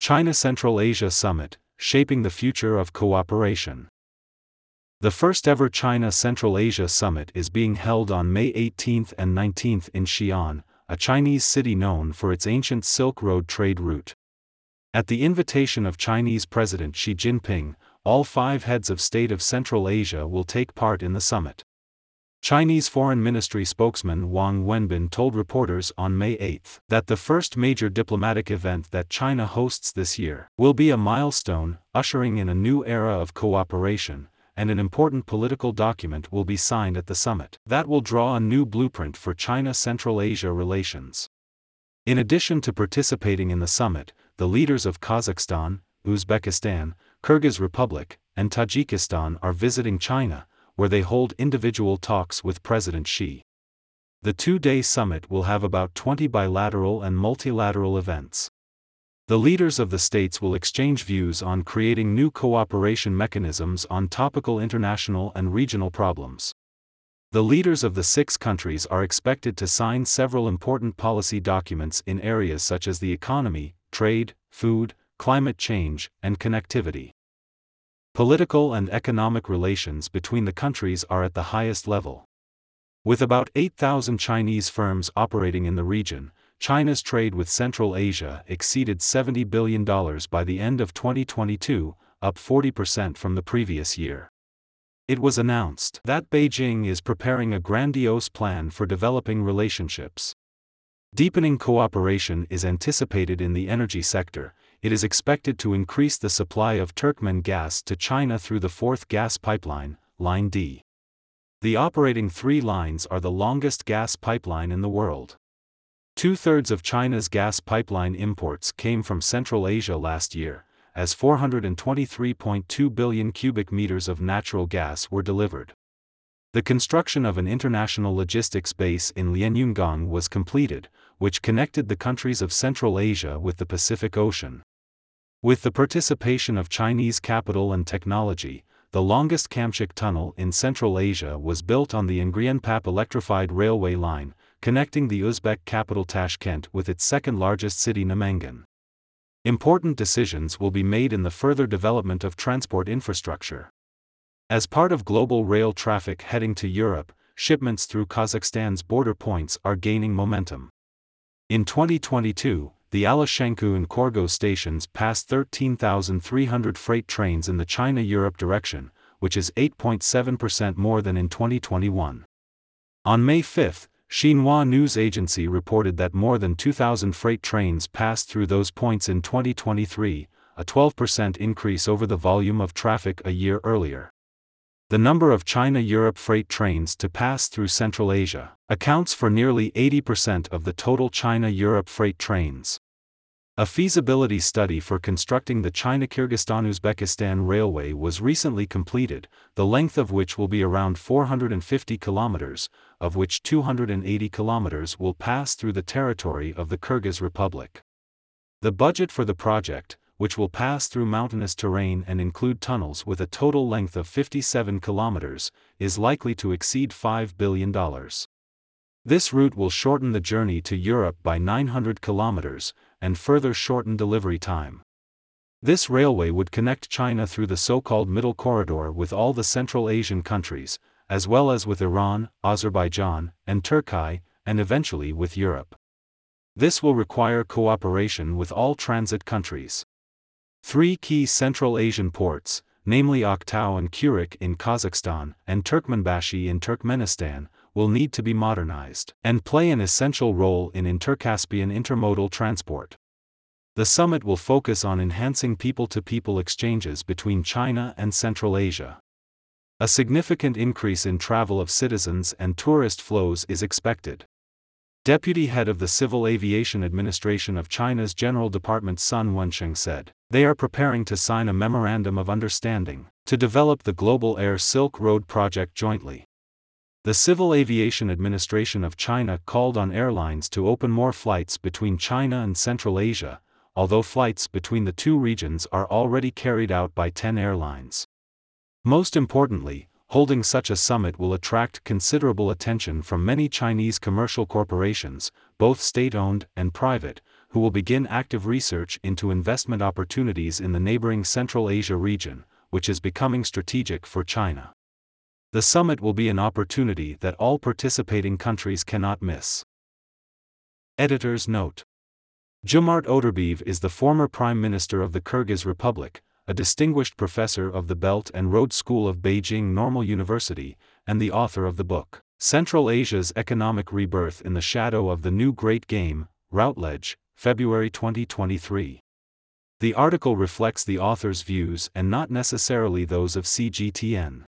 China Central Asia Summit, Shaping the Future of Cooperation. The first ever China Central Asia Summit is being held on May 18 and 19 in Xi'an, a Chinese city known for its ancient Silk Road trade route. At the invitation of Chinese President Xi Jinping, all five heads of state of Central Asia will take part in the summit. Chinese Foreign Ministry spokesman Wang Wenbin told reporters on May 8 that the first major diplomatic event that China hosts this year will be a milestone, ushering in a new era of cooperation, and an important political document will be signed at the summit that will draw a new blueprint for China Central Asia relations. In addition to participating in the summit, the leaders of Kazakhstan, Uzbekistan, Kyrgyz Republic, and Tajikistan are visiting China, where they hold individual talks with President Xi. The two day summit will have about 20 bilateral and multilateral events. The leaders of the states will exchange views on creating new cooperation mechanisms on topical international and regional problems. The leaders of the six countries are expected to sign several important policy documents in areas such as the economy, trade, food, climate change, and connectivity. Political and economic relations between the countries are at the highest level. With about 8,000 Chinese firms operating in the region, China's trade with Central Asia exceeded $70 billion by the end of 2022, up 40% from the previous year. It was announced that Beijing is preparing a grandiose plan for developing relationships. Deepening cooperation is anticipated in the energy sector, it is expected to increase the supply of Turkmen gas to China through the fourth gas pipeline, Line D. The operating three lines are the longest gas pipeline in the world. Two thirds of China's gas pipeline imports came from Central Asia last year, as 423.2 billion cubic meters of natural gas were delivered. The construction of an international logistics base in Lianyungang was completed, which connected the countries of Central Asia with the Pacific Ocean. With the participation of Chinese capital and technology, the longest Kamchik tunnel in Central Asia was built on the Angren-Pap electrified railway line, connecting the Uzbek capital Tashkent with its second largest city Namangan. Important decisions will be made in the further development of transport infrastructure. As part of global rail traffic heading to Europe, shipments through Kazakhstan's border points are gaining momentum. In 2022, the Alashankou and Khorgos stations passed 13,300 freight trains in the China Europe direction, which is 8.7% more than in 2021. On May 5, Xinhua News Agency reported that more than 2,000 freight trains passed through those points in 2023, a 12% increase over the volume of traffic a year earlier. The number of China Europe freight trains to pass through Central Asia accounts for nearly 80% of the total China Europe freight trains. A feasibility study for constructing the China Kyrgyzstan Uzbekistan Railway was recently completed, the length of which will be around 450 kilometers, of which 280 kilometers will pass through the territory of the Kyrgyz Republic. The budget for the project, which will pass through mountainous terrain and include tunnels with a total length of 57 kilometers, is likely to exceed $5 billion. This route will shorten the journey to Europe by 900 kilometers, and further shorten delivery time. This railway would connect China through the so-called Middle Corridor with all the Central Asian countries, as well as with Iran, Azerbaijan, and Turkey, and eventually with Europe. This will require cooperation with all transit countries. Three key Central Asian ports, namely Aktau and Kuryk in Kazakhstan and Turkmenbashi in Turkmenistan, will need to be modernized and play an essential role in intercaspian intermodal transport. The summit will focus on enhancing people to people exchanges between China and Central Asia. A significant increase in travel of citizens and tourist flows is expected. Deputy head of the Civil Aviation Administration of China's General Department Sun Wensheng said, They are preparing to sign a memorandum of understanding to develop the Global Air Silk Road project jointly. The Civil Aviation Administration of China called on airlines to open more flights between China and Central Asia, although flights between the two regions are already carried out by 10 airlines. Most importantly, holding such a summit will attract considerable attention from many Chinese commercial corporations, both state owned and private, who will begin active research into investment opportunities in the neighboring Central Asia region, which is becoming strategic for China. The summit will be an opportunity that all participating countries cannot miss. Editor's Note Djoomart Otorbaev is the former Prime Minister of the Kyrgyz Republic, a distinguished professor of the Belt and Road School of Beijing Normal University, and the author of the book, Central Asia's Economic Rebirth in the Shadow of the New Great Game, Routledge, February 2023. The article reflects the author's views and not necessarily those of CGTN.